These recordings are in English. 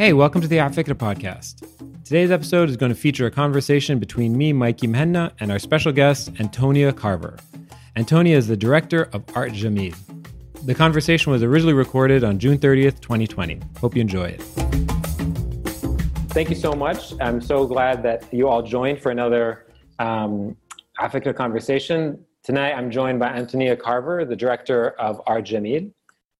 Hey, welcome to the afikra podcast. Today's episode is going to feature a conversation between me, Mikey Muhanna, and our special guest, Antonia Carver. Antonia is the director of Art Jameel. The conversation was originally recorded on June 30th, 2020. Hope you enjoy it. Thank you so much. I'm so glad that you all joined for another um, conversation. Tonight, I'm joined by Antonia Carver, the director of Art Jameel.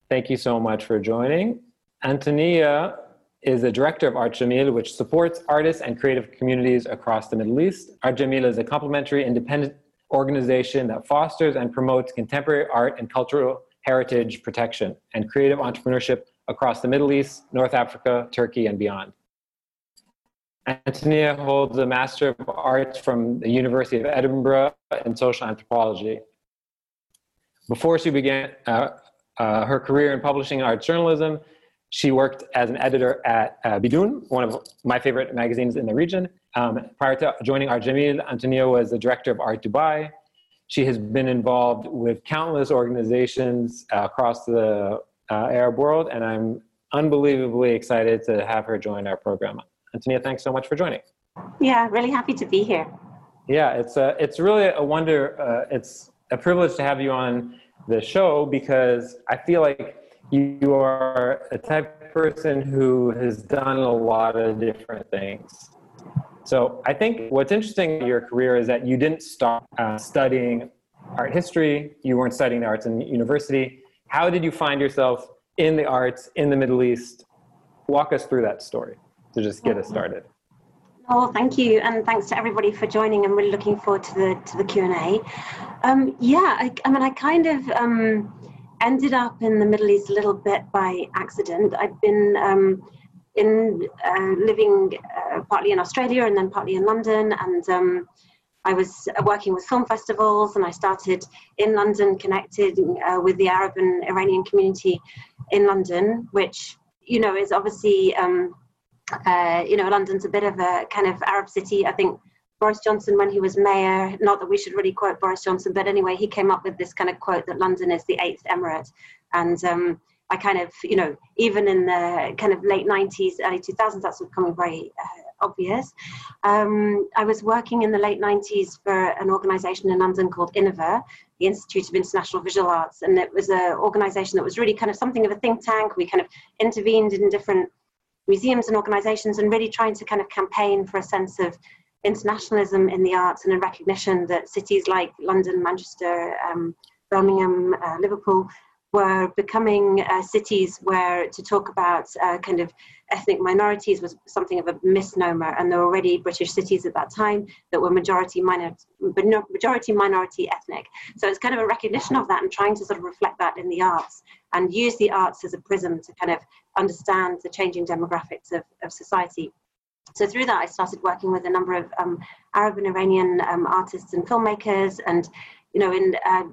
Thank you so much for joining. Antonia is the director of Art Jameel, which supports artists and creative communities across the Middle East. Art Jameel is a complementary independent organization that fosters and promotes contemporary art and cultural heritage protection and creative entrepreneurship across the Middle East, North Africa, Turkey, and beyond. Antonia holds a Master of Arts from the University of Edinburgh in social anthropology. Before she began uh, uh, her career in publishing art journalism, she worked as an editor at uh, Bidoun, one of my favorite magazines in the region. Um, prior to joining Art Jameel, Antonia was the director of Art Dubai. She has been involved with countless organizations uh, across the uh, Arab world, and I'm unbelievably excited to have her join our program. Antonia, thanks so much for joining. Yeah, really happy to be here. Yeah, it's a, it's really a wonder. Uh, it's a privilege to have you on the show because I feel like you are a type of person who has done a lot of different things. So I think what's interesting in your career is that you didn't start uh, studying art history. You weren't studying the arts in university. How did you find yourself in the arts in the Middle East? Walk us through that story to just get us started. Oh, thank you, and thanks to everybody for joining. I'm really looking forward to the to the Q and A. Um, yeah, I, I, mean, I kind of um, ended up in the Middle East a little bit by accident. I'd been um, in uh, living uh, partly in Australia and then partly in London, and um, I was working with film festivals, and I started in London, connected uh, with the Arab and Iranian community in London, which you know is obviously um, uh, you know London's a bit of a kind of Arab city. I think Boris Johnson when he was mayor. Not that we should really quote Boris Johnson, but anyway, he came up with this kind of quote that London is the eighth emirate. And um, I kind of, you know, even in the kind of late 90s, early 2000s, that's becoming very uh, obvious. Um, I was working in the late 90s for an organization in London called INIVA, the Institute of International Visual Arts. And it was an organization that was really kind of something of a think tank. We kind of intervened in different museums and organizations and really trying to kind of campaign for a sense of internationalism in the arts and a recognition that cities like London, Manchester, um, Birmingham, uh, Liverpool were becoming uh, cities where to talk about uh, kind of ethnic minorities was something of a misnomer, and there were already British cities at that time that were majority minor, majority minority ethnic. So it's kind of a recognition of that and trying to sort of reflect that in the arts and use the arts as a prism to kind of understand the changing demographics of, of society so through that, I started working with a number of um, Arab and Iranian um, artists and filmmakers, and you know, in uh,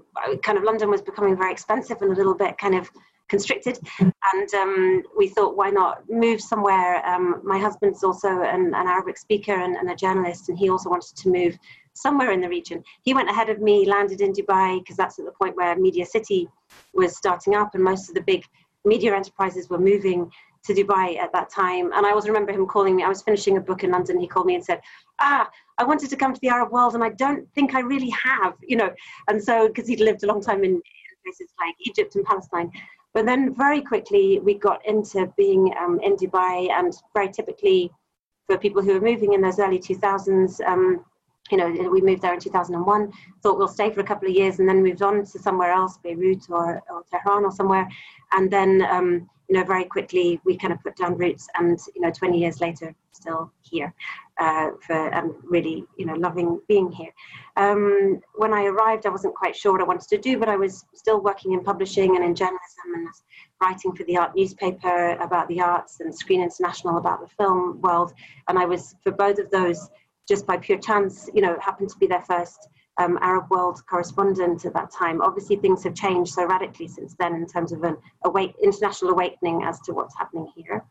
kind of London was becoming very expensive and a little bit kind of constricted, and um, we thought, why not move somewhere? Um, my husband's also an, an Arabic speaker and, and, a journalist, and he also wanted to move somewhere in the region. He went ahead of me, landed in Dubai because that's at the point where Media City was starting up, and most of the big media enterprises were moving to Dubai at that time. And I always remember him calling me. I was finishing a book in London. He called me and said, Ah, I wanted to come to the Arab world and I don't think I really have, you know. And so, because he'd lived a long time in, places like Egypt and Palestine. But then very quickly we got into being um, in Dubai and very typically for people who were moving in those early 2000s, um, you know, we moved there in 2001, thought we'll stay for a couple of years and then moved on to somewhere else, Beirut or, or Tehran or somewhere. And then, um, you know, very quickly we kind of put down roots and, you know, 20 years later, still here uh, for and really, you know, loving being here. Um, when I arrived, I wasn't quite sure what I wanted to do, but I was still working in publishing and in journalism and writing for the art newspaper about the arts and Screen International about the film world. And I was, for both of those, just by pure chance, you know, happened to be their first um, Arab world correspondent at that time. Obviously, things have changed so radically since then in terms of an awake, international awakening as to what's happening here.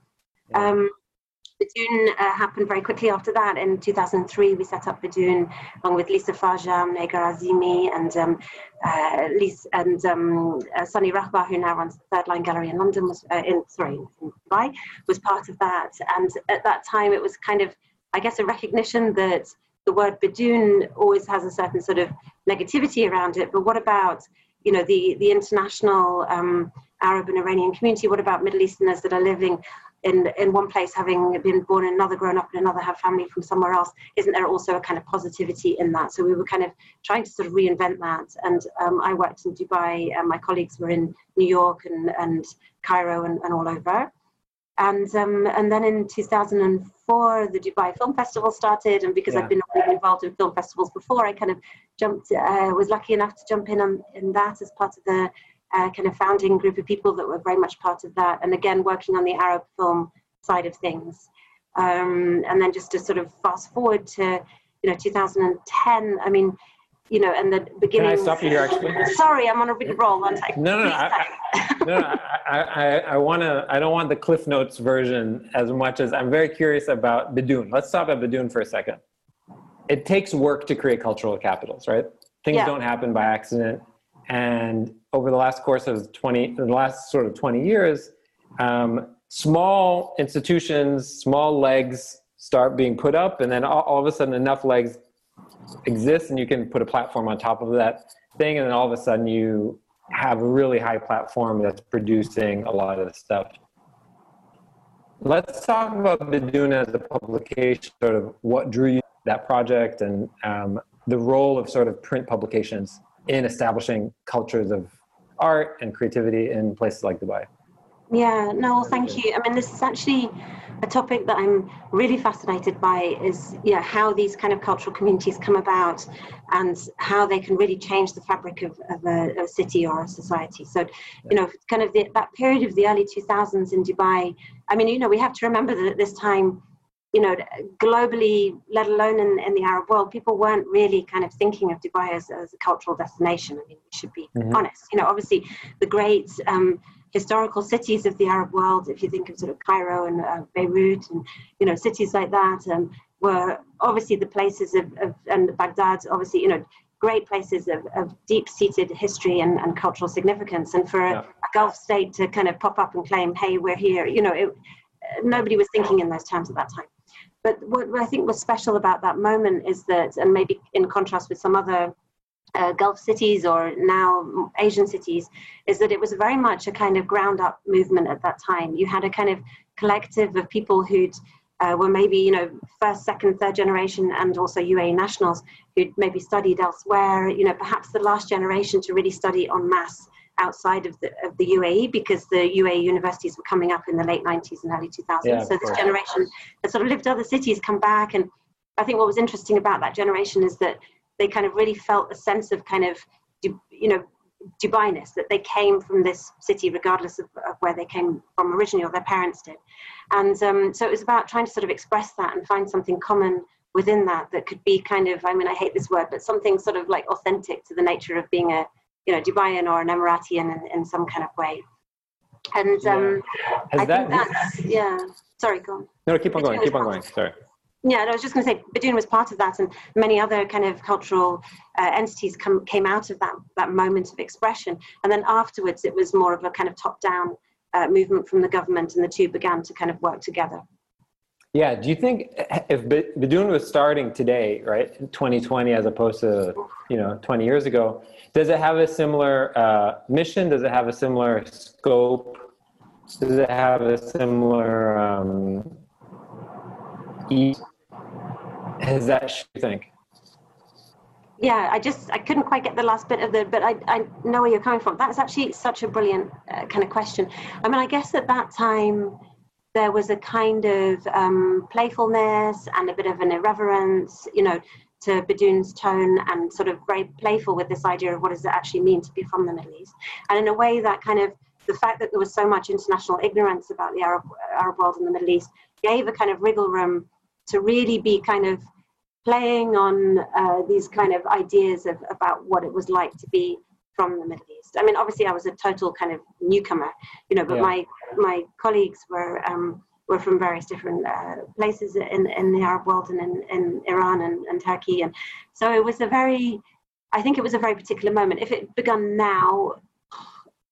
Yeah. Um, Bidoun uh, happened very quickly after that. In 2003, we set up Bidoun along with Lisa Farjam, Negar Azimi, and um, uh, Lisa, and um, uh, Sunny Rahbar, who now runs the Third Line Gallery in London, was uh, in sorry in Dubai, was part of that. And at that time, it was kind of, I guess, a recognition that the word Bidoun always has a certain sort of negativity around it. But what about you know the the international um, Arab and Iranian community? What about Middle Easterners that are living in in one place having been born in another grown up in another have family from somewhere else isn't there also a kind of positivity in that so we were kind of trying to sort of reinvent that and um, i worked in dubai and my colleagues were in new york and, and cairo and, and all over and um, and then in 2004 the dubai film festival started and because yeah. i've been involved in film festivals before i kind of jumped uh, was lucky enough to jump in on in that as part of the uh, kind of founding group of people that were very much part of that. And again, working on the Arab film side of things. Um, and then just to sort of fast forward to, you know, 2010, I mean, you know, and the beginning. Can I stop you here, actually? Sorry, I'm on a big roll, I? No, no, no. I, no, I, I, I want to. I don't want the Cliff Notes version as much as I'm very curious about Bidoun. Let's stop at Bidoun for a second. It takes work to create cultural capitals, right? Things yeah. don't happen by accident. And over the last course of 20, the last sort of 20 years, um, small institutions, small legs start being put up, and then all, all, of a sudden enough legs exist, and you can put a platform on top of that thing, and then all of a sudden you have a really high platform that's producing a lot of stuff. Let's talk about Bidoun as a publication, sort of what drew you that project, and um, the role of sort of print publications in establishing cultures of art and creativity in places like Dubai. Yeah, no, thank you. I mean, this is actually a topic that I'm really fascinated by is yeah how these kind of cultural communities come about and how they can really change the fabric of, of a, a, city or a society. So, you know, kind of the, that period of the early 2000s in Dubai. I mean, you know, we have to remember that at this time you know, globally, let alone in, in the Arab world, people weren't really kind of thinking of Dubai as, as a cultural destination. I mean, we should be mm-hmm. honest. You know, obviously, the great um, historical cities of the Arab world, if you think of sort of Cairo and uh, Beirut and, you know, cities like that, um, were obviously the places of, of, and Baghdad, obviously, you know, great places of, of deep-seated history and, and cultural significance. And for yeah. a, a Gulf state to kind of pop up and claim, hey, we're here, you know, it, nobody was thinking in those terms at that time. But what I think was special about that moment is that, and maybe in contrast with some other uh, Gulf cities or now Asian cities, is that it was very much a kind of ground up movement at that time. You had a kind of collective of people who'd uh, were maybe you know first, second, third generation, and also UAE nationals who'd maybe studied elsewhere. You know, perhaps the last generation to really study en masse outside of the, of the UAE because the UAE universities were coming up in the late 90s and early 2000s. Yeah, so this generation that sort of lived other cities come back. And I think what was interesting about that generation is that they kind of really felt a sense of kind of, you know, Dubai-ness, that they came from this city regardless of, of, where they came from originally or their parents did. And um, so it was about trying to sort of express that and find something common within that that could be kind of, I mean, I hate this word, but something sort of like authentic to the nature of being a, you know, Dubaian or an Emiratian in, in some kind of way. And um, yeah. I that, think that's, yeah. Sorry, go on. No, keep on going, keep on going. Sorry. Yeah, I was just going to say, Bidoun was part of that, and many other kind of cultural uh, entities come, came out of that, that moment of expression. And then afterwards, it was more of a kind of top down uh, movement from the government, and the two began to kind of work together. Yeah. Do you think if Bidoun was starting today, right, 2020, as opposed to you know 20 years ago, does it have a similar uh, mission? Does it have a similar scope? Does it have a similar um, ease? Is that you think? Yeah, I just I couldn't quite get the last bit of the, but I I know where you're coming from. That's actually such a brilliant uh, kind of question. I mean, I guess at that time there was a kind of um, playfulness and a bit of an irreverence, you know, to Bidoun's tone and sort of very playful with this idea of what does it actually mean to be from the Middle East. And in a way that kind of the fact that there was so much international ignorance about the Arab, Arab world and the Middle East gave a kind of wriggle room to really be kind of playing on uh, these kind of ideas of about what it was like to be from the Middle East. I mean, obviously, I was a total kind of newcomer, you know, but yeah. my my colleagues were um, were from various different uh, places in, in the Arab world and in, in Iran and, and Turkey. And so it was a very, I think it was a very particular moment. If it begun now,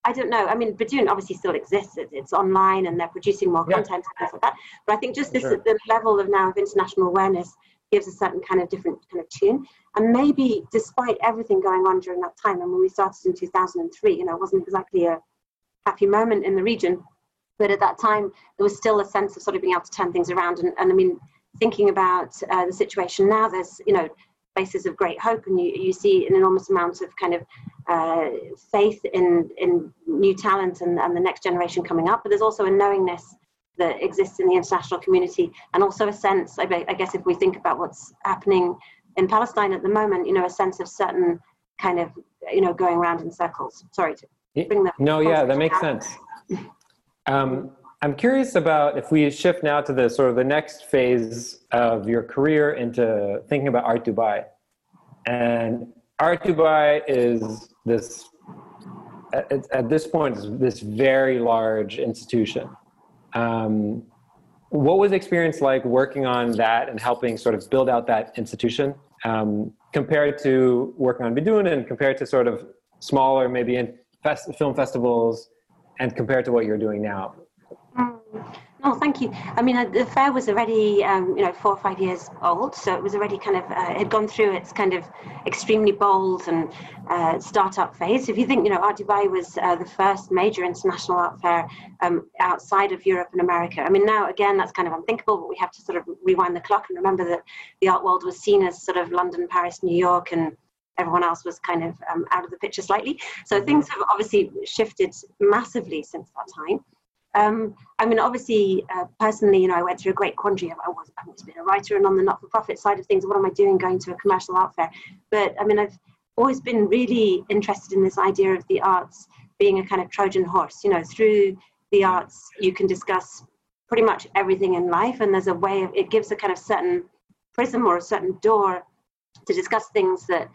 I don't know. I mean, Bidoun obviously still exists. It's online and they're producing more yeah. content and things like that. But I think just this sure. the level of now of international awareness gives a certain kind of different kind of tune. And maybe despite everything going on during that time, and when we started in 2003, you know, it wasn't exactly a happy moment in the region. But at that time, there was still a sense of sort of being able to turn things around. And, and I mean, thinking about uh, the situation now, there's, you know, places of great hope, and you, you see an enormous amount of kind of uh, faith in, in new talent and, and the next generation coming up. But there's also a knowingness that exists in the international community, and also a sense, I, I guess, if we think about what's happening in Palestine at the moment, you know, a sense of certain kind of, you know, going around in circles. Sorry to bring that. No, yeah, that makes sense. Um, I'm curious about if we shift now to the sort of the next phase of your career into thinking about Art Dubai. And Art Dubai is this, at, at this point, this very large institution. Um, what was the experience like working on that and helping sort of build out that institution um, compared to working on Bidoun and compared to sort of smaller, maybe in fest- film festivals and compared to what you're doing now? Mm. Oh, thank you. I mean, uh, the fair was already, um, you know, four or five years old, so it was already kind of, uh, it had gone through its kind of extremely bold and uh, startup phase. If you think, you know, Art Dubai was uh, the first major international art fair um, outside of Europe and America. I mean, now again, that's kind of unthinkable, but we have to sort of rewind the clock and remember that the art world was seen as sort of London, Paris, New York, and everyone else was kind of um, out of the picture slightly. So mm-hmm. things have obviously shifted massively since that time. Um, I mean, obviously, uh, personally, you know, I went through a great quandary. I was, I've always been a writer, and on the not-for-profit side of things, what am I doing going to a commercial art fair? But I mean, I've always been really interested in this idea of the arts being a kind of Trojan horse. You know, through the arts, you can discuss pretty much everything in life, and there's a way of it gives a kind of certain prism or a certain door to discuss things that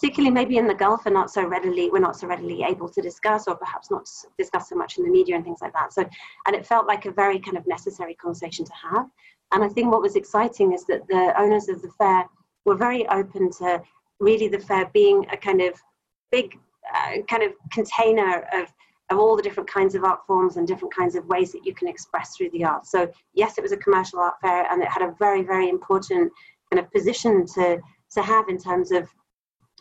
particularly maybe in the Gulf are not so readily, we're not so readily able to discuss or perhaps not discuss so much in the media and things like that. So, and it felt like a very kind of necessary conversation to have. And I think what was exciting is that the owners of the fair were very open to really the fair being a kind of big uh, kind of container of of all the different kinds of art forms and different kinds of ways that you can express through the art. So yes, it was a commercial art fair, and it had a very very important kind of position to to have in terms of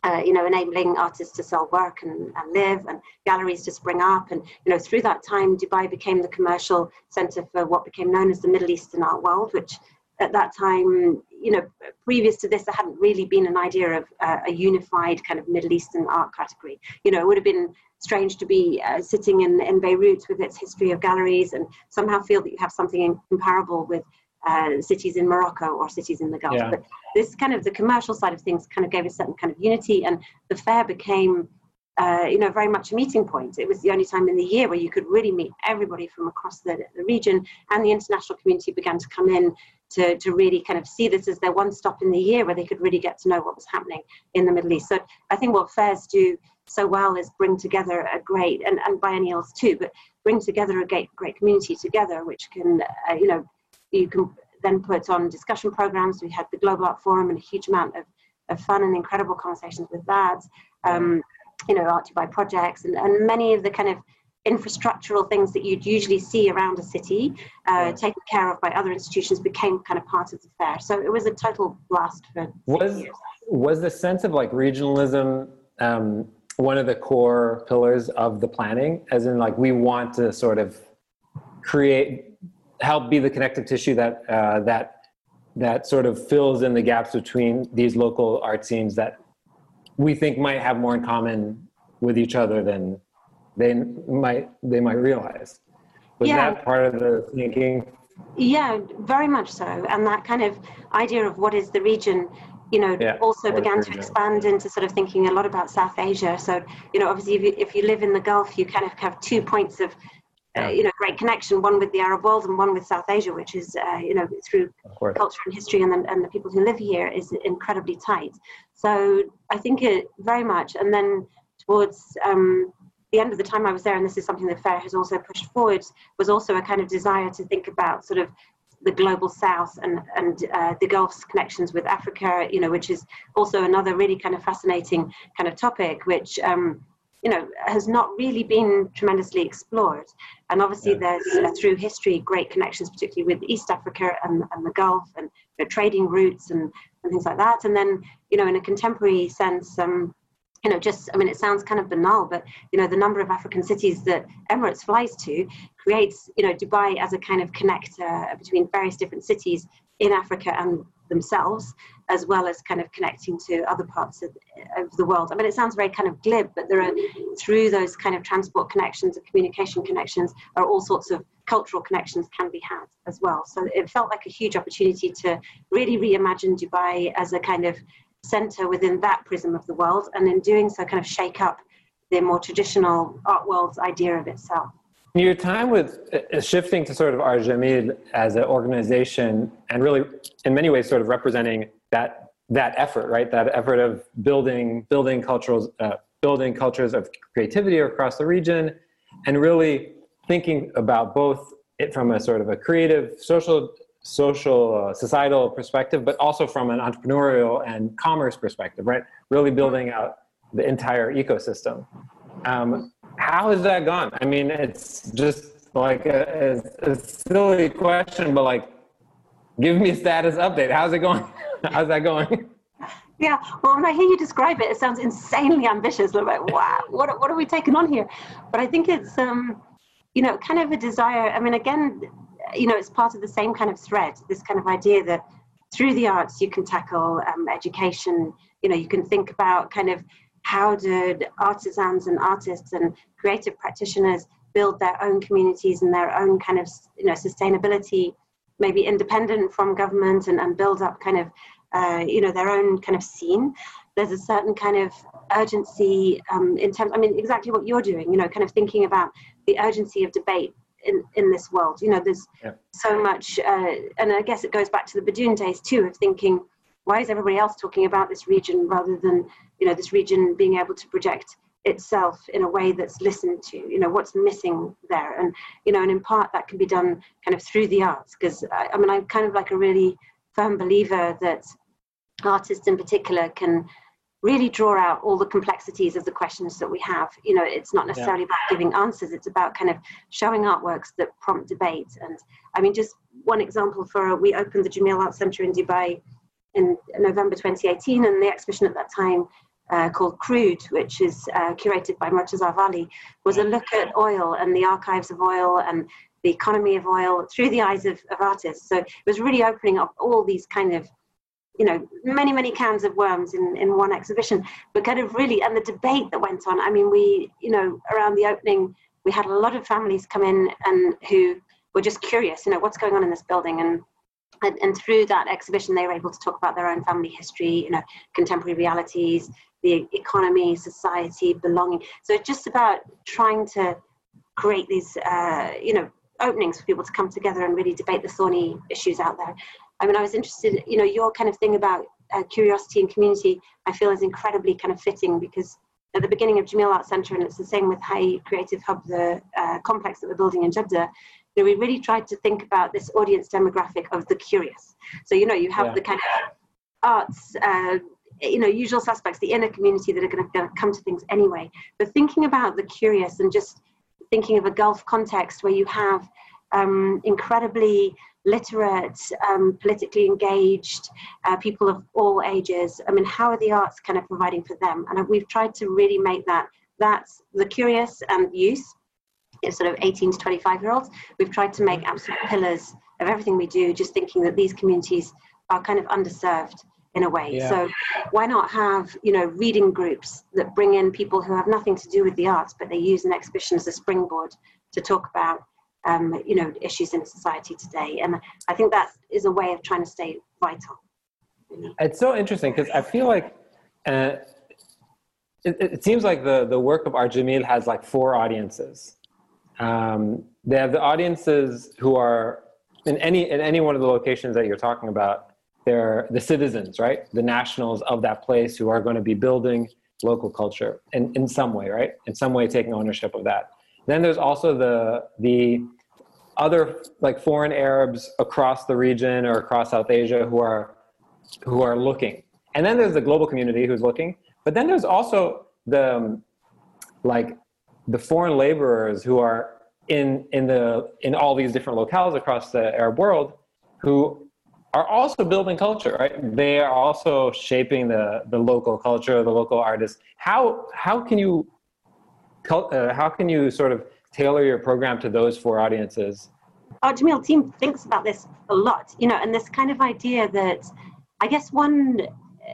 uh, you know, enabling artists to sell work and, and, live and galleries to spring up. And, you know, through that time, Dubai became the commercial center for what became known as the Middle Eastern art world, which at that time, you know, previous to this, there hadn't really been an idea of uh, a unified kind of Middle Eastern art category. You know, it would have been strange to be uh, sitting in, in Beirut with its history of galleries and somehow feel that you have something comparable with uh, cities in Morocco or cities in the Gulf. Yeah. But this kind of the commercial side of things kind of gave a certain kind of unity, and the fair became, uh, you know, very much a meeting point. It was the only time in the year where you could really meet everybody from across the, the region, and the international community began to come in to, to really kind of see this as their one stop in the year where they could really get to know what was happening in the Middle East. So I think what fairs do so well is bring together a great, and, and biennials too, but bring together a great, great community together, which can, uh, you know, you can then put on discussion programs. We had the Global Art Forum and a huge amount of, of fun and incredible conversations with that. Um, you know, Art Dubai projects and, and many of the kind of infrastructural things that you'd usually see around a city uh, taken care of by other institutions became kind of part of the fair. So it was a total blast for was, years. Was the sense of like regionalism um, one of the core pillars of the planning? As in like we want to sort of create help be the connective tissue that uh, that that sort of fills in the gaps between these local art scenes that we think might have more in common with each other than they might they might realize. Was yeah. that part of the thinking? Yeah, very much so. And that kind of idea of what is the region, you know, yeah, also began to expand into sort of thinking a lot about South Asia. So, you know, obviously if you, if you live in the Gulf, you kind of have two points of uh, you know, great connection, one with the Arab world and one with South Asia, which is, uh, you know, through culture and history and the, and the people who live here is incredibly tight. So I think it very much. And then towards, um, the end of the time I was there, and this is something the fair has also pushed forward, was also a kind of desire to think about sort of the global south and and uh, the Gulf's connections with Africa, you know, which is also another really kind of fascinating kind of topic, which um, you know has not really been tremendously explored. And obviously, yeah. there's uh, through history great connections, particularly with East Africa and, and the Gulf, and you know, trading routes and and things like that. And then you know, in a contemporary sense. Um, you know, just, I mean, it sounds kind of banal, but, you know, the number of African cities that Emirates flies to creates, you know, Dubai as a kind of connector between various different cities in Africa and themselves, as well as kind of connecting to other parts of, of the world. I mean, it sounds very kind of glib, but there are, through those kind of transport connections and communication connections, are all sorts of cultural connections can be had as well. So it felt like a huge opportunity to really reimagine Dubai as a kind of center within that prism of the world, and in doing so, kind of shake up the more traditional art world's idea of itself. Your time with uh, shifting to sort of Jameel as an organization, and really, in many ways, sort of representing that that effort, right? That effort of building building cultural uh, building cultures of creativity across the region, and really thinking about both it from a sort of a creative social social, uh, societal perspective, but also from an entrepreneurial and commerce perspective, right? Really building out the entire ecosystem. Um, how has that gone? I mean, it's just like a, a, a, silly question, but like, give me a status update. How's it going? How's that going? Yeah, well, when I hear you describe it, it sounds insanely ambitious. I'm like, wow, what, what are we taking on here? But I think it's, um, you know, kind of a desire. I mean, again, you know, it's part of the same kind of thread, this kind of idea that through the arts you can tackle um, education, you know, you can think about kind of how did artisans and artists and creative practitioners build their own communities and their own kind of, you know, sustainability, maybe independent from government and, and build up kind of, uh, you know, their own kind of scene. There's a certain kind of urgency um, in terms, I mean, exactly what you're doing, you know, kind of thinking about the urgency of debate in, in this world. You know, there's yeah. so much, uh, and I guess it goes back to the Bidoun days too, of thinking, why is everybody else talking about this region rather than, you know, this region being able to project itself in a way that's listened to you know what's missing there and you know and in part that can be done kind of through the arts because I, I mean i'm kind of like a really firm believer that artists in particular can really draw out all the complexities of the questions that we have. You know, it's not necessarily yeah. about giving answers, it's about kind of showing artworks that prompt debate. And I mean, just one example for we opened the Jameel Art Center in Dubai in November 2018, and the exhibition at that time. Uh, called Crude, which is uh, curated by Murtaza Vali, was a look at oil and the archives of oil and the economy of oil through the eyes of, of artists. So it was really opening up all these kind of you know many many cans of worms in in one exhibition but kind of really and the debate that went on i mean we you know around the opening we had a lot of families come in and who were just curious you know what's going on in this building and and, and through that exhibition they were able to talk about their own family history you know contemporary realities the economy society belonging. So it's just about trying to create these uh, you know openings for people to come together and really debate the thorny issues out there. I mean, I was interested, you know, your kind of thing about uh, curiosity and community, I feel is incredibly kind of fitting because at the beginning of Jameel Art Centre, and it's the same with Hayy Creative Hub, the uh, complex that we're building in Jeddah, we really tried to think about this audience demographic of the curious. So, you know, you have yeah. the kind of arts, uh, you know, usual suspects, the inner community that are going to come to things anyway. But thinking about the curious and just thinking of a Gulf context where you have um, incredibly literate, um, politically engaged, uh, people of all ages. I mean, how are the arts kind of providing for them? And we've tried to really make that that's the curious and youth, sort of 18 to 25 year olds. We've tried to make absolute pillars of everything we do, just thinking that these communities are kind of underserved in a way. Yeah. So why not have you know reading groups that bring in people who have nothing to do with the arts, but they use an exhibition as a springboard to talk about um, you know, issues in society today. And I think that is a way of trying to stay vital. It's so interesting because I feel like uh, it, it, seems like the, the work of Art Jameel has like four audiences. Um, they have the audiences who are in any in any one of the locations that you're talking about. They're the citizens, right? The nationals of that place who are going to be building local culture in, in some way, right? In some way, taking ownership of that. Then there's also the the other like foreign Arabs across the region or across South Asia who are who are looking. And then there's the global community who's looking. But then there's also the um, like the foreign laborers who are in in the in all these different locales across the Arab world who are also building culture, right? They are also shaping the the local culture, the local artists. How how can you uh, how can you sort of tailor your program to those four audiences? Our Jameel team thinks about this a lot, you know, and this kind of idea that I guess one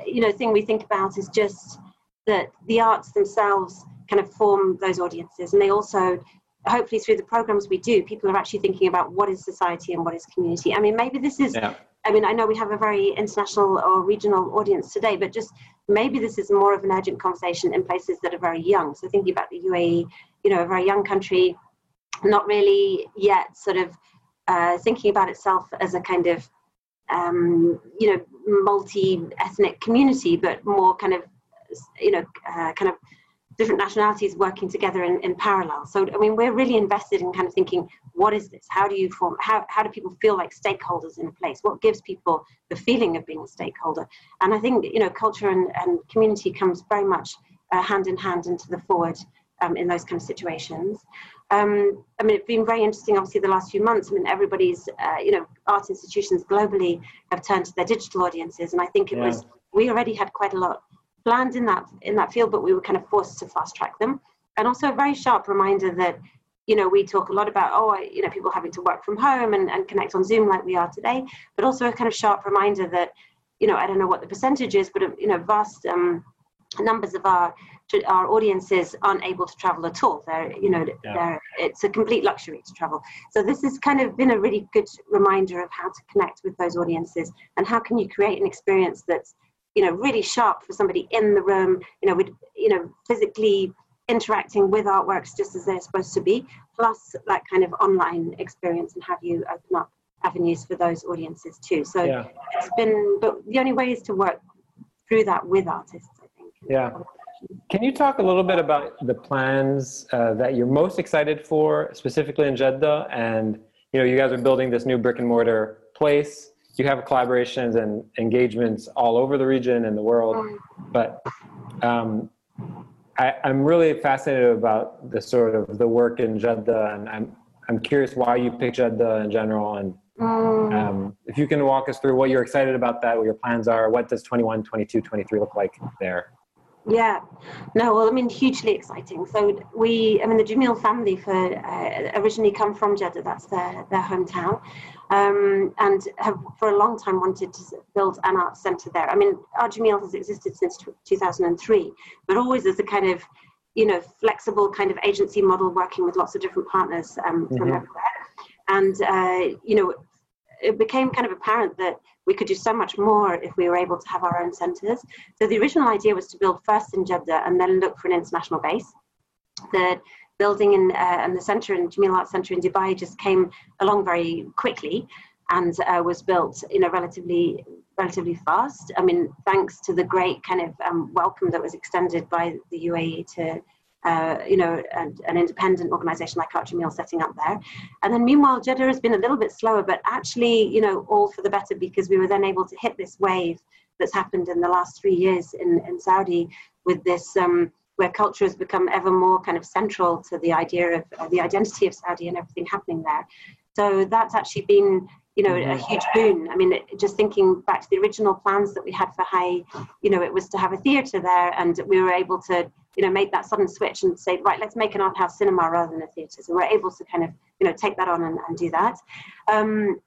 you know thing we think about is just that the arts themselves kind of form those audiences, and they also hopefully through the programs we do, people are actually thinking about what is society and what is community. I mean, maybe this is yeah I mean, I know we have a very international or regional audience today, but just maybe this is more of an urgent conversation in places that are very young. So thinking about the UAE, you know, a very young country, not really yet sort of uh, thinking about itself as a kind of, um, you know, multi-ethnic community, but more kind of, you know, uh, kind of different nationalities working together in, in parallel. So, I mean, we're really invested in kind of thinking, what is this? How do you form, how, how do people feel like stakeholders in a place? What gives people the feeling of being a stakeholder? And I think, you know, culture and, and community comes very much uh, hand in hand into the forward um, in those kind of situations. Um, I mean, it's been very interesting, obviously, the last few months. I mean, everybody's, uh, you know, art institutions globally have turned to their digital audiences. And I think it yeah. was, we already had quite a lot planned in that in that field, but we were kind of forced to fast track them. And also a very sharp reminder that you know we talk a lot about oh you know people having to work from home and, and connect on Zoom like we are today, but also a kind of sharp reminder that you know I don't know what the percentage is, but you know vast um, numbers of our our audiences aren't able to travel at all. They're, you know, yeah. they're, it's a complete luxury to travel. So this has kind of been a really good reminder of how to connect with those audiences and how can you create an experience that's you know really sharp for somebody in the room you know with you know physically interacting with artworks just as they're supposed to be plus that kind of online experience and have you open up avenues for those audiences too. So yeah. it's been but the only way is to work through that with artists i think. Yeah. Can you talk a little bit about the plans uh, that you're most excited for specifically in jeddah? And you know you guys are building this new brick and mortar place you have collaborations and engagements all over the region and the world, mm. but um, I, am really fascinated about the sort of the work in Jeddah, and I'm I'm curious why you picked Jeddah in general, and mm. um, if you can walk us through what you're excited about that, what your plans are, what does 21, 22, 23 look like there? Yeah, no, well, I mean, hugely exciting. So we, I mean, the Jameel family for uh, originally come from Jeddah. That's their their hometown, um, and have for a long time wanted to build an art centre there. I mean, Art Jameel has existed since 2003, but always as a kind of, you know, flexible kind of agency model, working with lots of different partners um, mm-hmm. from everywhere. And uh, you know, it became kind of apparent that we could do so much more if we were able to have our own centres. So the original idea was to build first in Jeddah and then look for an international base. The building in uh, and the centre in Jameel Art Centre in Dubai just came along very quickly and uh, was built in a relatively relatively fast. I mean, thanks to the great kind of um, welcome that was extended by the UAE to uh, you know, an, an independent organization like Art Jameel setting up there. And then meanwhile, Jeddah has been a little bit slower, but actually, you know, all for the better because we were then able to hit this wave that's happened in the last three years in, in Saudi with this, um, where culture has become ever more kind of central to the idea of uh, the identity of Saudi and everything happening there. So that's actually been you know, a huge boon. I mean, just thinking back to the original plans that we had for Hayy, you know, it was to have a theatre there, and we were able to, you know, make that sudden switch and say, right, let's make an art house cinema rather than a theatre. So we're able to kind of, you know, take that on and, and do that. Um,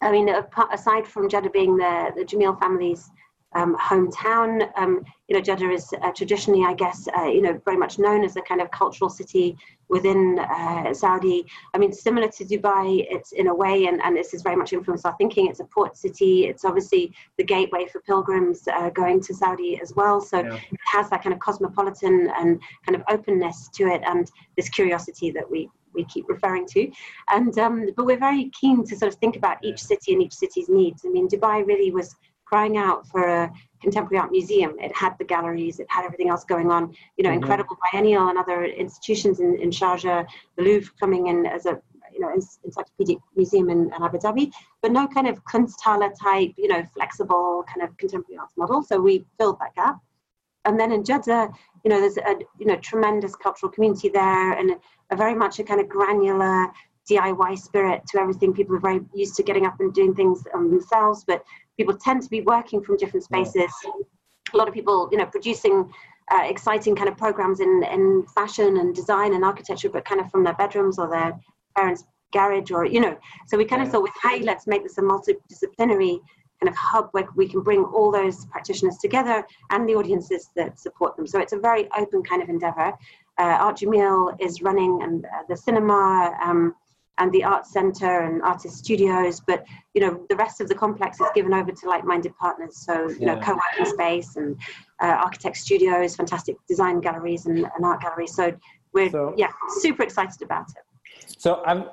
I mean, apart, aside from Jeddah being the, the Jameel family's um, hometown. Um, you know, Jeddah is uh, traditionally, I guess, uh, you know, very much known as a kind of cultural city within uh, Saudi. I mean, similar to Dubai, it's in a way, and, and this has very much influenced our thinking. It's a port city. It's obviously the gateway for pilgrims uh, going to Saudi as well. So yeah. it has that kind of cosmopolitan and kind of openness to it, and this curiosity that we we keep referring to. And um, but we're very keen to sort of think about each city and each city's needs. I mean, Dubai really was crying out for a contemporary art museum. It had the galleries, it had everything else going on. You know, mm-hmm. incredible biennial and other institutions in, in Sharjah, the Louvre coming in as a you know encyclopedic museum in, in Abu Dhabi, but no kind of Kunsthalle type, you know, flexible kind of contemporary arts model. So we filled that gap. And then in Jeddah, you know, there's a you know tremendous cultural community there, and a very much a kind of granular DIY spirit to everything. People are very used to getting up and doing things um, themselves, but people tend to be working from different spaces. A lot of people, you know, producing uh, exciting kind of programs in, in fashion and design and architecture, but kind of from their bedrooms or their parents' garage or, you know. So we kind of thought with, hey, let's make this a multidisciplinary kind of hub where we can bring all those practitioners together and the audiences that support them. So it's a very open kind of endeavor. Uh, Art Jameel is running and uh, the cinema, um, and the art center and artist studios but you know the rest of the complex is given over to like-minded partners. So you yeah. know co-working space and uh, architect studios fantastic design galleries and, and art galleries. So we're so, yeah super excited about it. So i'm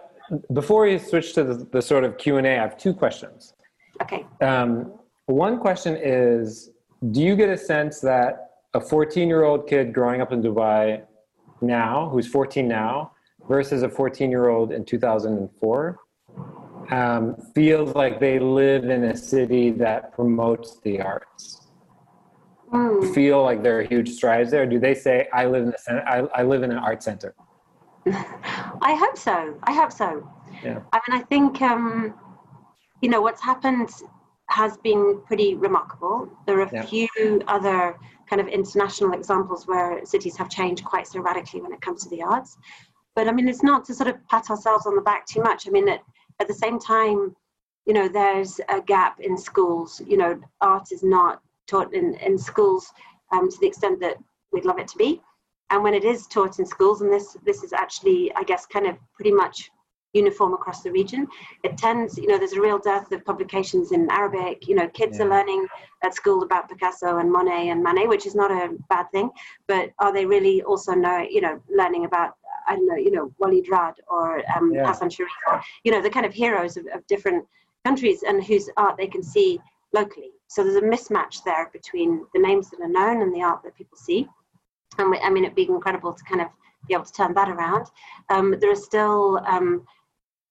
before we switch to the, the sort of q&a i have two questions. Okay. Um, one question is do you get a sense that a 14 year old kid growing up in dubai now who's 14 now versus a 14 year old in 2004 um, feels like they live in a city that promotes the arts. Mm. Feel like there are huge strides there. Do they say, "I live in the center, I, I live in an art center"? I hope so. I hope so. Yeah. I mean, I think um, you know what's happened has been pretty remarkable. There are a yeah. few other kind of international examples where cities have changed quite so radically when it comes to the arts. But I mean, it's not to sort of pat ourselves on the back too much. I mean, at, at the same time, you know, there's a gap in schools. You know, art is not taught in, in schools um, to the extent that we'd love it to be. And when it is taught in schools, and this this is actually, I guess, kind of pretty much uniform across the region. It tends, you know, there's a real dearth of publications in Arabic. You know, kids yeah. are learning at school about Picasso and Monet and Manet, which is not a bad thing. But are they really also know, you know, learning about I don't know, you know, Walid Raad or um, yeah. Hassan Sharif, or, you know, the kind of heroes of, of different countries and whose art they can see locally. So there's a mismatch there between the names that are known and the art that people see. And we, I mean, it'd be incredible to kind of be able to turn that around. Um, there are still, um,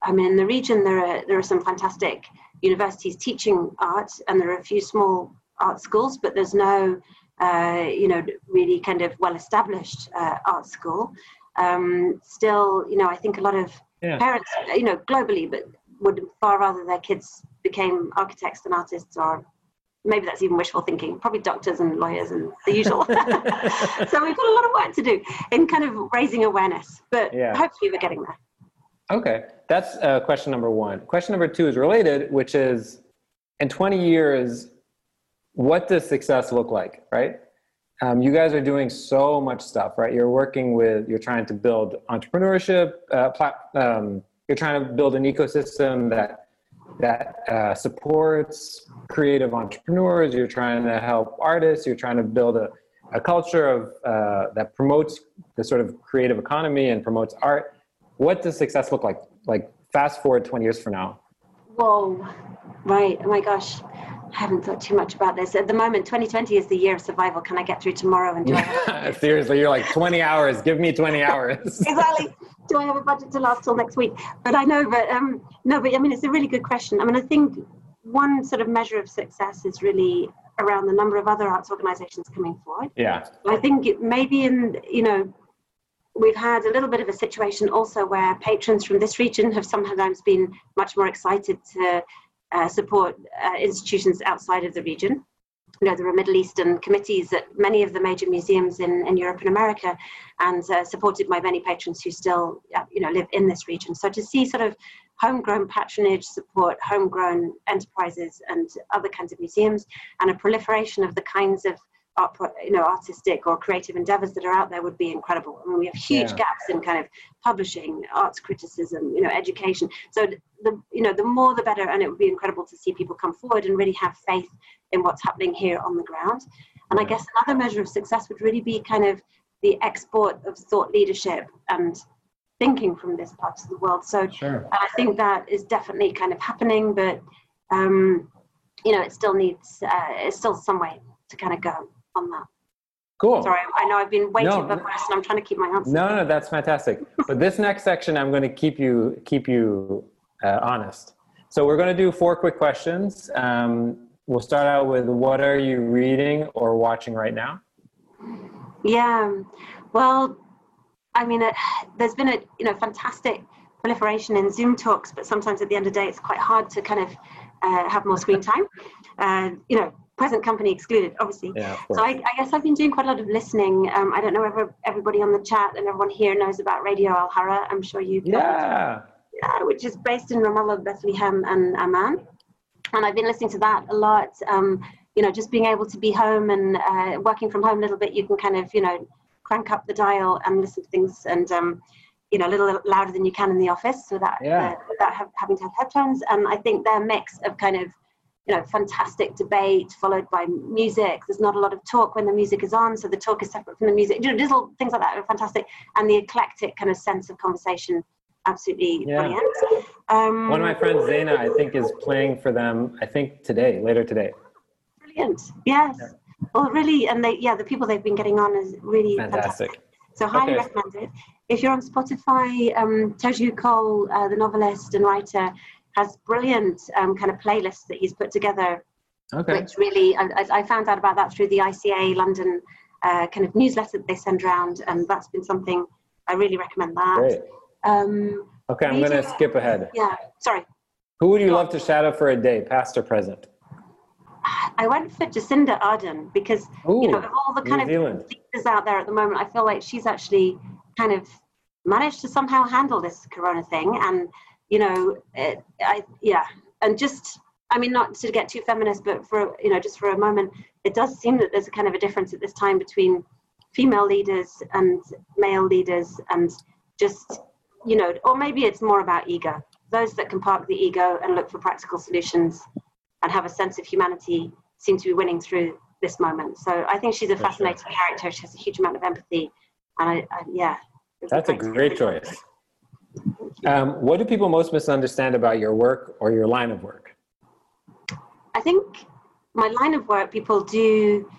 I mean, in the region, there are, there are some fantastic universities teaching art, and there are a few small art schools, but there's no, uh, you know, really kind of well established uh, art school um, still, you know, I think a lot of yeah. parents, you know, globally, but would far rather their kids became architects than artists or maybe that's even wishful thinking probably doctors and lawyers and the usual so we've got a lot of work to do in kind of raising awareness but yeah. hopefully we're getting there okay that's uh, question number one question number two is related which is in 20 years what does success look like right um, you guys are doing so much stuff, right? You're working with, you're trying to build entrepreneurship, uh, plat, um, you're trying to build an ecosystem that that uh, supports creative entrepreneurs. You're trying to help artists. You're trying to build a, a culture of uh, that promotes the sort of creative economy and promotes art. What does success look like? Like fast forward 20 years from now. Whoa, right. Oh my gosh. I haven't thought too much about this. At the moment, 2020 is the year of survival. Can I get through tomorrow and do I Seriously, you're like 20 hours. Give me 20 hours. exactly. Do I have a budget to last till next week? But I know, but um, no, but I mean, it's a really good question. I mean, I think one sort of measure of success is really around the number of other arts organizations coming forward. Yeah. I think it maybe in, you know, we've had a little bit of a situation also where patrons from this region have sometimes been much more excited to uh, support uh, institutions outside of the region. You know, there are Middle Eastern committees at many of the major museums in, in Europe and America, and uh, supported by many patrons who still, uh, you know, live in this region. So to see sort of homegrown patronage support homegrown enterprises and other kinds of museums, and a proliferation of the kinds of art, you know, artistic or creative endeavors that are out there would be incredible. I mean, we have huge yeah. gaps in kind of publishing, arts criticism, you know, education. So the, you know, the more the better, and it would be incredible to see people come forward and really have faith in what's happening here on the ground. And I guess another measure of success would really be kind of the export of thought leadership and thinking from this part of the world. So sure. I think that is definitely kind of happening, but um, you know, it still needs, uh, it's still some way to kind of go on that. Cool. Sorry, I know I've been waiting no, for the question. I'm trying to keep my answer. No, no, that's fantastic. but this next section, I'm going to keep you keep you uh, honest. So we're going to do four quick questions. Um, we'll start out with what are you reading or watching right now? Yeah, well, I mean, it, there's been a you know fantastic proliferation in Zoom talks, but sometimes at the end of the day, it's quite hard to kind of uh, have more screen time. Uh, you know, present company excluded, obviously. Yeah, so I, I, guess I've been doing quite a lot of listening. Um, I don't know if everybody on the chat and everyone here knows about Radio Al Hara. I'm sure you. Yeah. Yeah, which is based in Ramallah, Bethlehem, and Amman. And I've been listening to that a lot. Um, you know, just being able to be home and uh, working from home a little bit, you can kind of, you know, crank up the dial and listen to things and um, you know a little louder than you can in the office that yeah. uh, without have, having to have headphones and i think their mix of kind of you know fantastic debate followed by music. There's not a lot of talk when the music is on so the talk is separate from the music. You know, little things like that are fantastic. And the eclectic kind of sense of conversation absolutely yeah. brilliant. Um, one of my friends Zaina i think is playing for them i think today later today. Brilliant. Yes. Yeah. well really and they yeah the people they've been getting on is really fantastic, fantastic. so highly okay. recommend it. If you're on spotify um, Teju Cole uh, the novelist and writer has brilliant um, kind of playlists that he's put together. Okay. Which really, I, I found out about that through the ICA London uh, kind of newsletter that they send around, and that's been something I really recommend that. Great. Um, okay, I'm going to skip ahead. Yeah, sorry. Who would you love to shadow for a day, past or present? I went for Jacinda Ardern because Ooh, you know of all the kind New of leaders out there at the moment, I feel like she's actually kind of managed to somehow handle this Corona thing, and you know, it, I yeah, and just I mean, not to get too feminist, but for you know, just for a moment, it does seem that there's a kind of a difference at this time between female leaders and male leaders, and just you know, or maybe it's more about ego. Those that can park the ego and look for practical solutions and have a sense of humanity seem to be winning through this moment. So I think she's a fascinating character. She has a huge amount of empathy, and I, I yeah. That's a great choice. Um, what do people most misunderstand about your work or your line of work? I think my line of work, people do,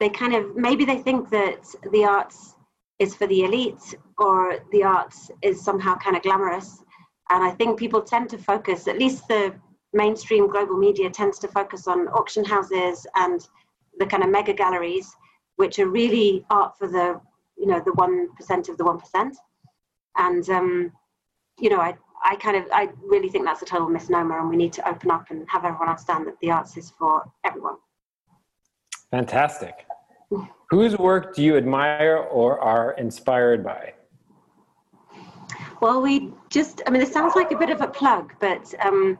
they kind of, maybe they think that the arts is for the elite or the arts is somehow kind of glamorous. And I think people tend to focus, at least the mainstream global media tends to focus on auction houses and the kind of mega galleries, which are really art for the, you know, the 1% of the 1%. And um, you know, I, I kind of, I really think that's a total misnomer, and we need to open up and have everyone understand that the arts is for everyone. Fantastic. Whose work do you admire or are inspired by? Well, we just, I mean, it sounds like a bit of a plug, but, um,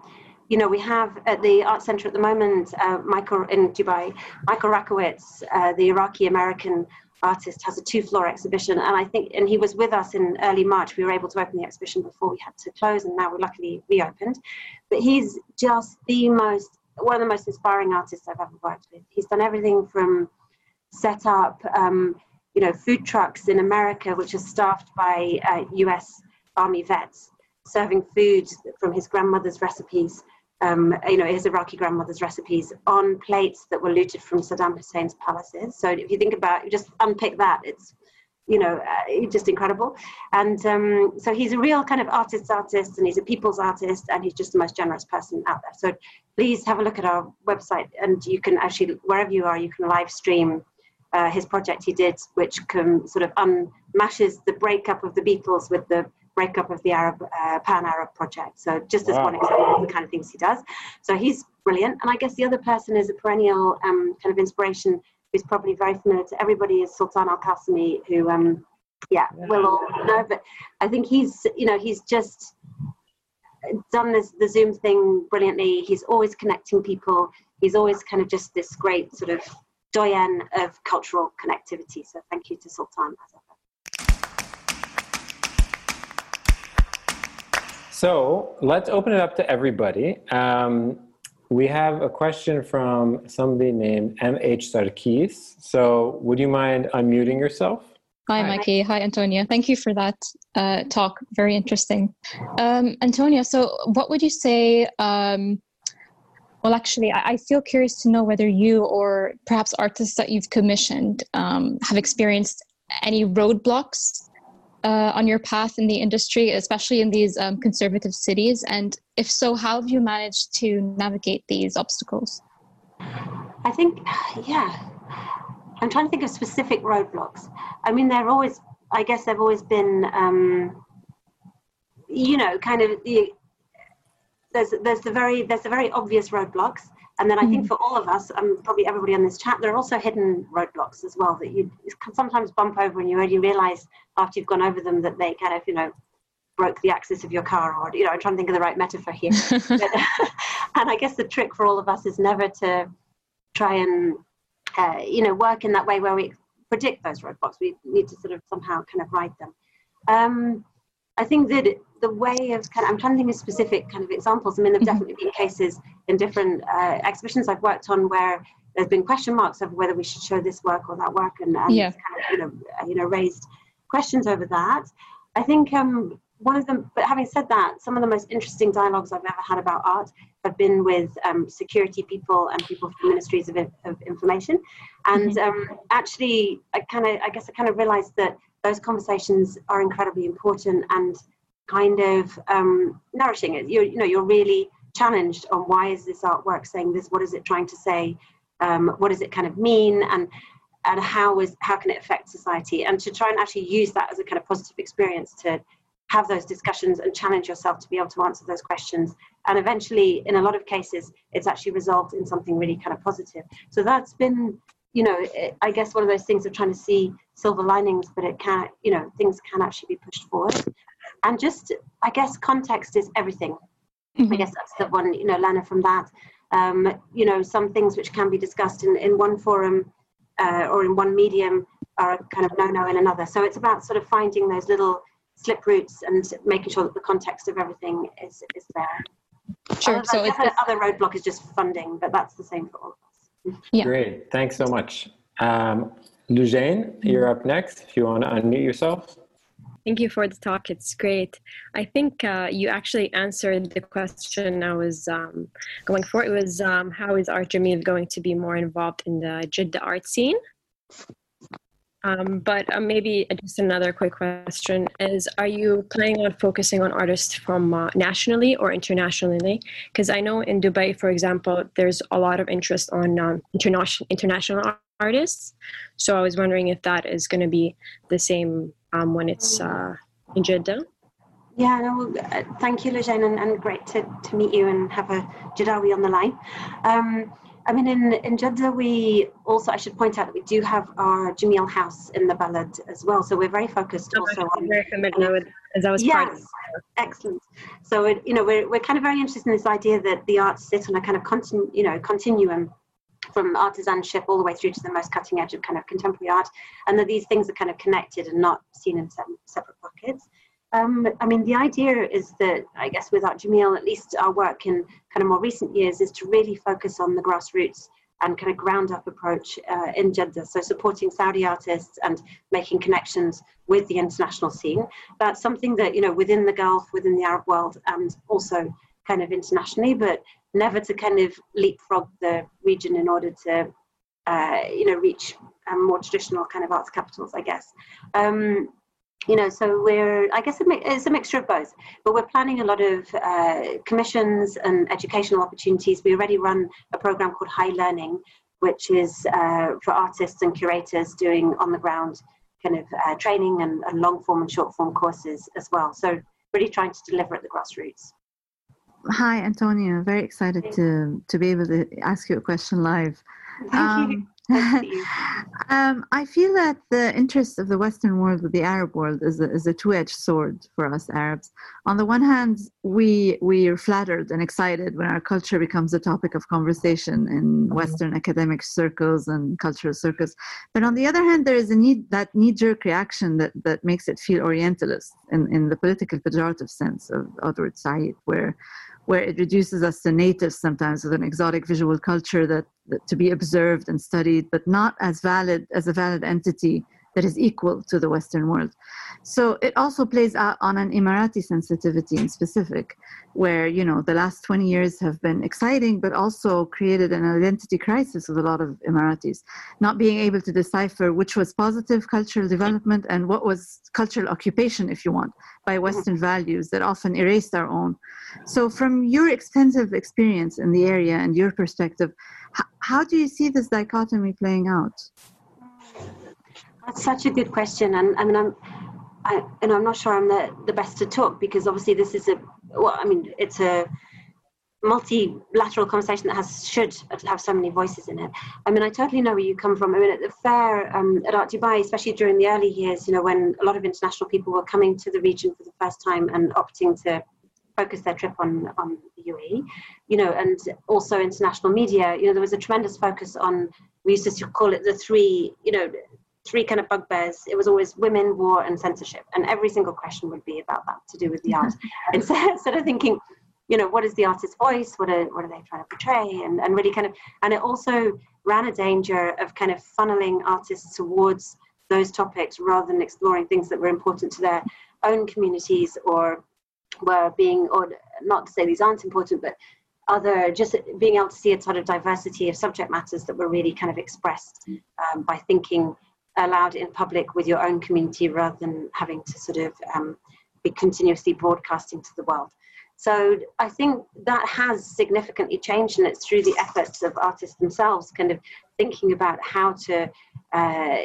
you know, we have at the Art Center at the moment, uh, Michael in Dubai, Michael Rakowitz, uh, the Iraqi American artist has a two floor exhibition and i think and he was with us in early march. We were able to open the exhibition before we had to close and now we're luckily reopened. But he's just the most one of the most inspiring artists i've ever worked with. He's done everything from set up um, you know food trucks in america which are staffed by uh, us army vets serving food from his grandmother's recipes um, you know, his Iraqi grandmother's recipes on plates that were looted from Saddam Hussein's palaces. So if you think about, just unpick that, it's, you know, uh, just incredible. And um, so he's a real kind of artist's artist, and he's a people's artist, and he's just the most generous person out there. So please have a look at our website, and you can actually, wherever you are, you can live stream uh, his project he did, which can sort of unmashes the breakup of the Beatles with the breakup of the Arab uh, Pan-Arab project. So just as wow. one example of the kind of things he does. So he's brilliant. And I guess the other person is a perennial um, kind of inspiration who's probably very familiar to everybody is Sultan Al Qassemi, who um, yeah, yeah, we'll all know. But I think he's you know he's just done this the Zoom thing brilliantly. He's always connecting people. He's always kind of just this great sort of doyen of cultural connectivity. So thank you to Sultan as ever. So let's open it up to everybody. Um, we have a question from somebody named MH Sarkis. So would you mind unmuting yourself? Hi, Mikey. Hi, Antonia. Thank you for that uh, talk. Very interesting. Um, Antonia, so what would you say um, Well, actually, I, I, feel curious to know whether you or perhaps artists that you've commissioned um, have experienced any roadblocks uh, on your path in the industry, especially in these um, conservative cities? And if so, how have you managed to navigate these obstacles? I think, yeah, I'm trying to think of specific roadblocks. I mean, they're always, I guess, they've always been, um, you know, kind of the there's there's the very there's the very obvious roadblocks, and then I think mm-hmm. for all of us, and probably everybody on this chat, there are also hidden roadblocks as well that you sometimes bump over and you only realize after you've gone over them that they kind of you know broke the axis of your car or you know i'm trying to think of the right metaphor here but, and i guess the trick for all of us is never to try and uh, you know work in that way where we predict those roadblocks we need to sort of somehow kind of ride them um, I think that the way of kind of, I'm trying to think of specific kind of examples. I mean, there've mm-hmm. definitely been cases in different uh, exhibitions I've worked on where there's been question marks over whether we should show this work or that work, and, and yeah. kind of, you know, uh, you know, raised questions over that. I think um, one of them, but having said that, some of the most interesting dialogues I've ever had about art have been with um, security people and people from ministries of, of information. And mm-hmm. um, actually, I kind of, I guess I kind of realized that those conversations are incredibly important and kind of um, nourishing it. You're, you know, you're really challenged on why is this artwork saying this? What is it trying to say? Um, what does it kind of mean? And and how is how can it affect society? And to try and actually use that as a kind of positive experience to have those discussions and challenge yourself to be able to answer those questions. And eventually, in a lot of cases, it's actually resolved in something really kind of positive. So that's been you know, it, I guess one of those things of trying to see silver linings, but it can, you know, things can actually be pushed forward. And just, I guess, context is everything. Mm-hmm. I guess that's the one, you know, Lana from that. Um, you know, some things which can be discussed in, in one forum uh, or in one medium are kind of no-no in another. So it's about sort of finding those little slip routes and making sure that the context of everything is, is there. Sure. Other, so it's other roadblock is just funding, but that's the same for all. Of us. Yeah. Great. Thanks so much. Um, Lujane, you're up next. If you want to unmute yourself. Thank you for the talk. It's great. I think uh, you actually answered the question I was um, going for. It was um, how is Art Jameel going to be more involved in the Jeddah art scene? Um, but uh, maybe just another quick question is Are you planning on focusing on artists from uh, nationally or internationally? Because I know in Dubai, for example, there's a lot of interest on um, international, international artists. So I was wondering if that is going to be the same um, when it's uh, in Jeddah. Yeah, no, uh, thank you, Lejane, and, and, great to, to meet you and have a Jeddawi on the line. Um, I mean, in, in Jeddah, we also, I should point out that we do have our Jameel House in the Balad as well. So we're very focused oh, also I'm on. very familiar with, as I was yes, excellent. So, it, you know, we're, we're kind of very interested in this idea that the arts sit on a kind of continu, you know, continuum from artisanship all the way through to the most cutting edge of kind of contemporary art, and that these things are kind of connected and not seen in separate pockets. Um, I mean, the idea is that I guess with Art Jameel, at least our work in kind of more recent years, is to really focus on the grassroots and kind of ground up approach uh, in Jeddah. So supporting Saudi artists and making connections with the international scene. That's something that, you know, within the Gulf, within the Arab world, and also kind of internationally, but never to kind of leapfrog the region in order to, uh, you know, reach um, more traditional kind of arts capitals, I guess. Um, you know, so we're, I guess it's a mixture of both, but we're planning a lot of uh, commissions and educational opportunities. We already run a program called Hayy Learning, which is uh, for artists and curators doing on the ground kind of uh, training and, and, long form and short form courses as well. So, really trying to deliver at the grassroots. Hi, Antonia. Very excited to, to be able to ask you a question live. Thank um, you. um, I feel that the interest of the Western world with the Arab world is a, is a two-edged sword for us Arabs. On the one hand, we we are flattered and excited when our culture becomes a topic of conversation in mm-hmm. Western academic circles and cultural circles. But on the other hand, there is a need that knee-jerk reaction that that makes it feel Orientalist in, in the political pejorative sense of Edward Said, where where it reduces us to natives sometimes with an exotic visual culture that, that, to be observed and studied, but not as valid as a valid entity that is equal to the Western world. So it also plays out on an Emirati sensitivity in specific, where you know the last 20 years have been exciting, but also created an identity crisis with a lot of Emiratis, not being able to decipher which was positive cultural development and what was cultural occupation, if you want, by Western values that often erased our own. So, from your extensive experience in the area and your perspective, how, how do you see this dichotomy playing out? That's such a good question, and I mean, I'm, I, and I'm not sure I'm the, the best to talk because obviously this is a, well, I mean, it's a multilateral conversation that has should have so many voices in it. I mean, I totally know where you come from. I mean, at the fair um, at Art Dubai, especially during the early years, you know, when a lot of international people were coming to the region for the first time and opting to focus their trip on on the UAE, you know, and also international media. You know, there was a tremendous focus on. We used to call it the three, you know, three kind of bugbears. It was always women, war, and censorship, and every single question would be about that to do with the art. instead, instead of thinking, you know, what is the artist's voice? What are what are they trying to portray? And and really kind of, and it also ran a danger of kind of funneling artists towards those topics rather than exploring things that were important to their own communities or were being, or not to say these aren't important, but other just being able to see a sort of diversity of subject matters that were really kind of expressed um, by thinking allowed in public with your own community rather than having to sort of um, be continuously broadcasting to the world. So I think that has significantly changed, and it's through the efforts of artists themselves, kind of thinking about how to, uh,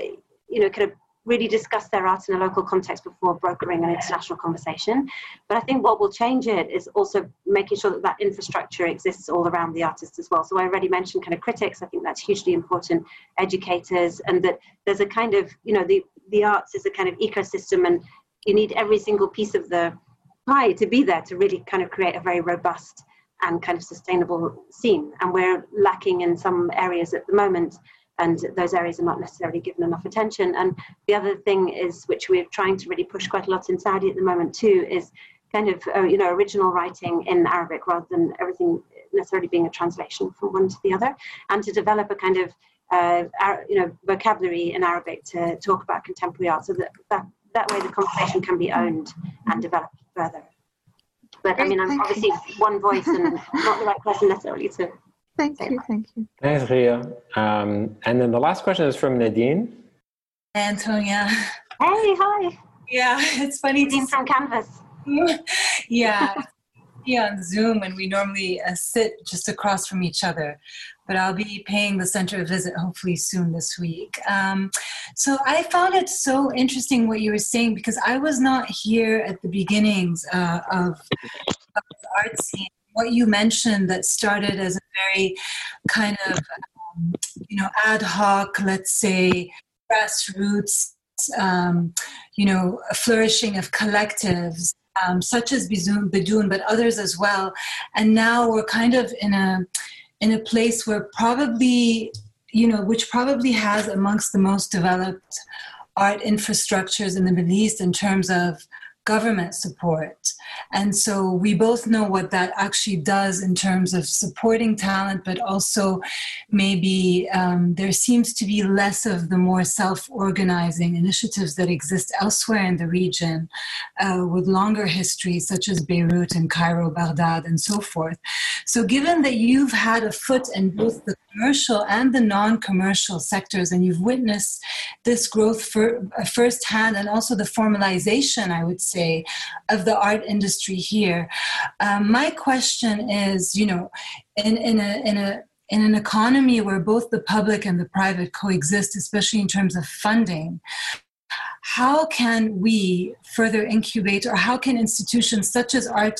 you know, kind of really discuss their art in a local context before brokering an international conversation. But I think what will change it is also making sure that that infrastructure exists all around the artist as well. So I already mentioned kind of critics. I think that's hugely important. Educators, and that there's a kind of you know the the arts is a kind of ecosystem, and you need every single piece of the pie to be there to really kind of create a very robust and kind of sustainable scene. And we're lacking in some areas at the moment and those areas are not necessarily given enough attention. And the other thing is, which we're trying to really push quite a lot in Saudi at the moment too, is kind of uh, you know original writing in Arabic rather than everything necessarily being a translation from one to the other, and to develop a kind of uh, you know vocabulary in Arabic to talk about contemporary art, so that that, that way the conversation can be owned and developed further. But I mean, I'm obviously one voice and not the right person necessarily to Thank you. Thank you. Thanks, Ria. Um, and then the last question is from Nadine. Antonia. Hey, hi. Yeah, it's funny. Nadine from Canvas. yeah, yeah, on Zoom, and we normally uh, sit just across from each other. But I'll be paying the center a visit hopefully soon this week. Um, so I found it so interesting what you were saying because I was not here at the beginnings uh, of, of the art scene what you mentioned that started as a very kind of um, you know ad hoc let's say grassroots um, you know flourishing of collectives um, such as Bidoun, but others as well and now we're kind of in a in a place where probably you know which probably has amongst the most developed art infrastructures in the Middle East in terms of government support. And so we both know what that actually does in terms of supporting talent, but also maybe um, there seems to be less of the more self organizing initiatives that exist elsewhere in the region uh, with longer histories, such as Beirut and Cairo, Baghdad, and so forth. So, given that you've had a foot in both the commercial and the non commercial sectors, and you've witnessed this growth for, uh, firsthand and also the formalization, I would say, of the art industry here. Um, my question is you know, in, in, a, in, a, in an economy where both the public and the private coexist, especially in terms of funding, how can we further incubate, or how can institutions such as Art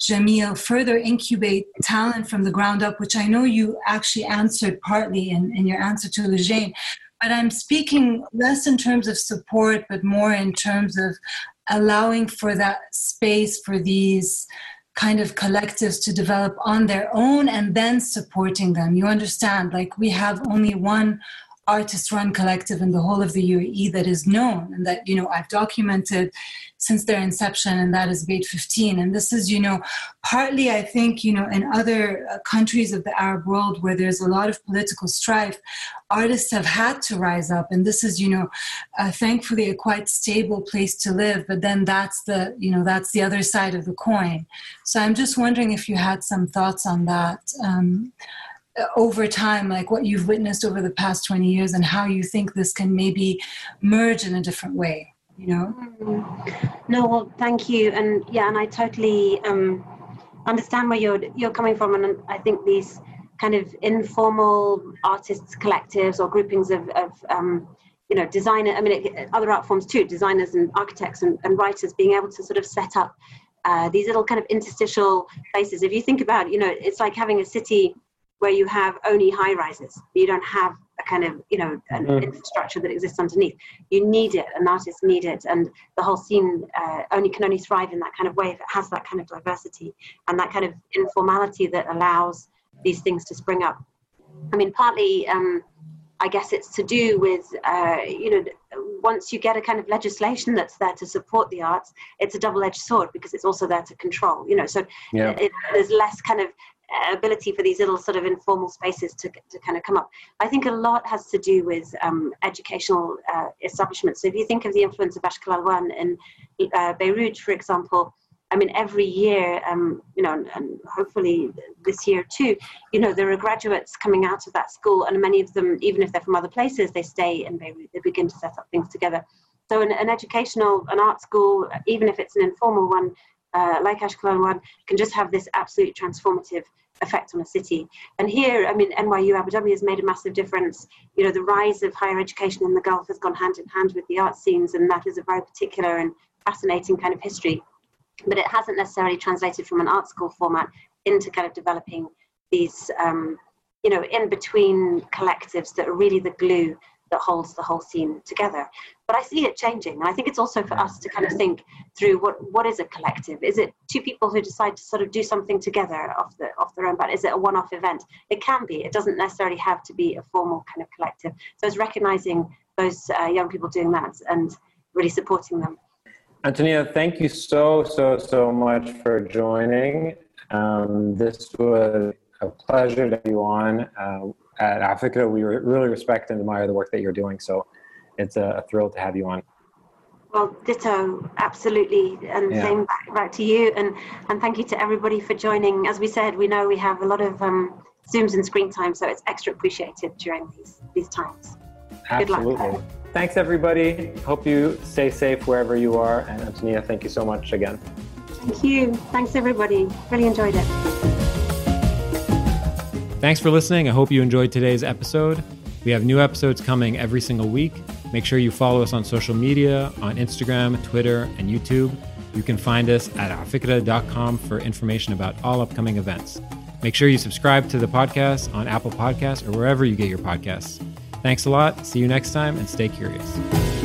Jameel further incubate talent from the ground up, which I know you actually answered partly in, in your answer to Lejane. But I'm speaking less in terms of support, but more in terms of allowing for that space for these kind of collectives to develop on their own and then supporting them. You understand, like we have only one artist run collective in the whole of the UAE that is known and that, you know, I've documented since their inception, and that is Beit 15. And this is, you know, partly, I think, you know, in other uh, countries of the Arab world where there's a lot of political strife, artists have had to rise up. And this is, you know, uh, thankfully a quite stable place to live. But then that's the, you know, that's the other side of the coin. So I'm just wondering if you had some thoughts on that. Um, over time, like what you've witnessed over the past 20 years, and how you think this can maybe merge in a different way, you know? Mm. No, well, thank you. And yeah, and I totally um, understand where you're, you're coming from. And I think these kind of informal artists collectives or groupings of, of um, you know, designer, I mean, it, other art forms too, designers and architects and, and writers being able to sort of set up uh, these little kind of interstitial places. If you think about, you know, it's like having a city where you have only high rises. You don't have a kind of, you know, an mm. infrastructure that exists underneath. You need it, and artists need it, and the whole scene uh, only can only thrive in that kind of way if it has that kind of diversity and that kind of informality that allows these things to spring up. I mean, partly, um, I guess it's to do with, uh, you know, once you get a kind of legislation that's there to support the arts, it's a double-edged sword because it's also there to control. You know, so yeah. it, there's less kind of ability for these little sort of informal spaces to, to kind of come up. I think a lot has to do with um, educational uh, establishments. So if you think of the influence of Ashkal Alwan in uh, Beirut, for example, I mean, every year, um, you know, and hopefully this year too, you know, there are graduates coming out of that school, and many of them, even if they're from other places, they stay in Beirut. They begin to set up things together. So, an, an educational, an art school, even if it's an informal one, uh, like Ashkal Alwan, can just have this absolute transformative effect on a city. And here, I mean, NYU Abu Dhabi has made a massive difference. You know, the rise of higher education in the Gulf has gone hand in hand with the art scenes, and that is a very particular and fascinating kind of history. But it hasn't necessarily translated from an art school format into kind of developing these, um, you know, in between collectives that are really the glue that holds the whole scene together. But I see it changing, and I think it's also for us to kind of think through what what is a collective? Is it two people who decide to sort of do something together off the off their own bat? Is it a one-off event? It can be. It doesn't necessarily have to be a formal kind of collective. So it's recognizing those uh, young people doing that and really supporting them. Antonia, thank you so so so much for joining. Um, this was a pleasure to have you on. Uh, at afikra. We really respect and admire the work that you're doing. So it's a, thrill to have you on. Well, ditto, absolutely, and yeah. same back, back, to you, and and thank you to everybody for joining. As we said, we know we have a lot of um, zooms and screen time, so it's extra appreciated during these these times. Absolutely. Thanks, everybody. Hope you stay safe wherever you are. And Antonia, thank you so much again. Thank you. Thanks, everybody. Really enjoyed it. Thanks for listening. I hope you enjoyed today's episode. We have new episodes coming every single week. Make sure you follow us on social media on Instagram, Twitter, and YouTube. You can find us at afikra.com for information about all upcoming events. Make sure you subscribe to the podcast on Apple Podcasts or wherever you get your podcasts. Thanks a lot. See you next time and stay curious.